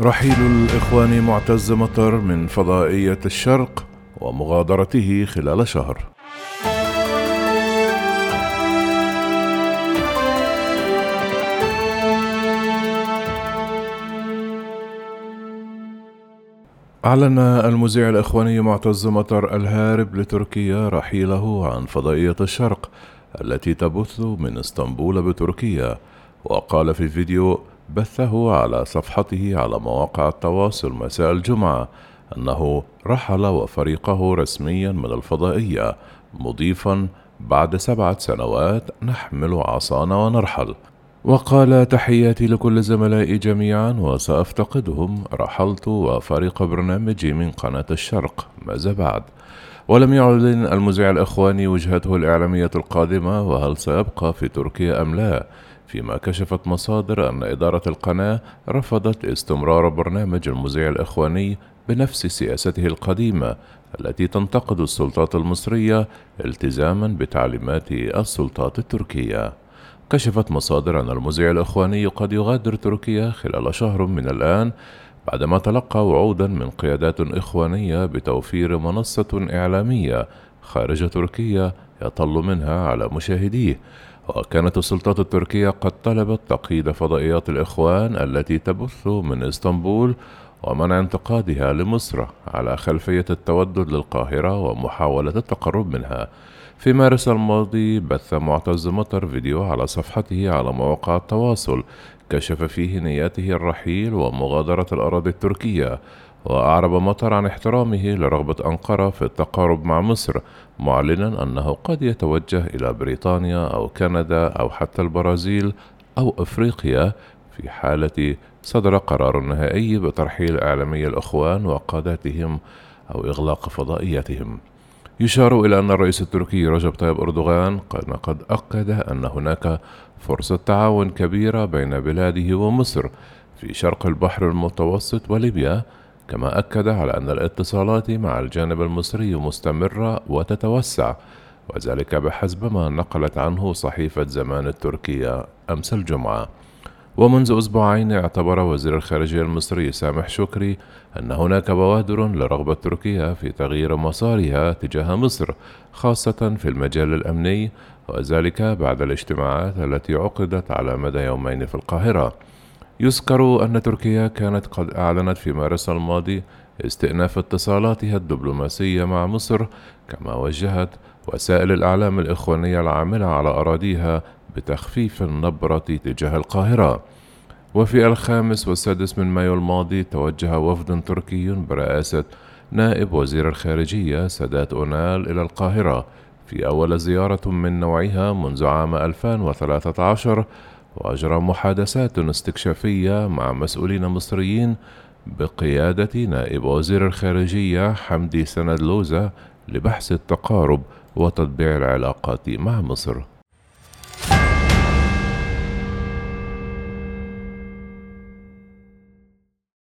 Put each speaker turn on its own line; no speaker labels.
رحيل الإخوان معتز مطر من فضائية الشرق ومغادرته خلال شهر. أعلن المذيع الإخواني معتز مطر الهارب لتركيا رحيله عن فضائية الشرق التي تبث من إسطنبول بتركيا. وقال في فيديو بثه على صفحته على مواقع التواصل مساء الجمعة أنه رحل وفريقه رسميا من الفضائية مضيفا بعد سبعة سنوات نحمل عصانا ونرحل. وقال تحياتي لكل زملائي جميعا وسأفتقدهم رحلت وفريق برنامجي من قناة الشرق ماذا بعد؟ ولم يعلن المذيع الإخواني وجهته الإعلامية القادمة وهل سيبقى في تركيا أم لا؟ فيما كشفت مصادر أن إدارة القناة رفضت استمرار برنامج المذيع الإخواني بنفس سياسته القديمة التي تنتقد السلطات المصرية التزاما بتعليمات السلطات التركية. كشفت مصادر أن المذيع الإخواني قد يغادر تركيا خلال شهر من الآن بعدما تلقى وعودا من قيادات إخوانية بتوفير منصة إعلامية خارج تركيا يطل منها على مشاهديه. وكانت السلطات التركية قد طلبت تقييد فضائيات الإخوان التي تبث من إسطنبول ومنع انتقادها لمصر على خلفية التودد للقاهرة ومحاولة التقرب منها. في مارس الماضي بث معتز مطر فيديو على صفحته على مواقع التواصل كشف فيه نياته الرحيل ومغادرة الأراضي التركية وأعرب مطر عن احترامه لرغبة أنقرة في التقارب مع مصر معلنا أنه قد يتوجه إلى بريطانيا أو كندا أو حتى البرازيل أو أفريقيا في حالة صدر قرار نهائي بترحيل إعلامي الإخوان وقاداتهم أو إغلاق فضائيتهم يشار إلى أن الرئيس التركي رجب طيب أردوغان قد أكد أن هناك فرصة تعاون كبيرة بين بلاده ومصر في شرق البحر المتوسط وليبيا كما أكد على أن الاتصالات مع الجانب المصري مستمرة وتتوسع وذلك بحسب ما نقلت عنه صحيفة زمان التركية أمس الجمعة. ومنذ أسبوعين اعتبر وزير الخارجية المصري سامح شكري أن هناك بوادر لرغبة تركيا في تغيير مسارها تجاه مصر خاصة في المجال الأمني وذلك بعد الاجتماعات التي عقدت على مدى يومين في القاهرة. يذكر أن تركيا كانت قد أعلنت في مارس الماضي استئناف اتصالاتها الدبلوماسية مع مصر كما وجهت وسائل الإعلام الإخوانية العاملة على أراضيها بتخفيف النبرة تجاه القاهرة. وفي الخامس والسادس من مايو الماضي توجه وفد تركي برئاسة نائب وزير الخارجية سادات أونال إلى القاهرة في أول زيارة من نوعها منذ عام 2013 وأجرى محادثات استكشافية مع مسؤولين مصريين بقيادة نائب وزير الخارجية حمدي سند لوزة لبحث التقارب وتطبيع العلاقات مع مصر.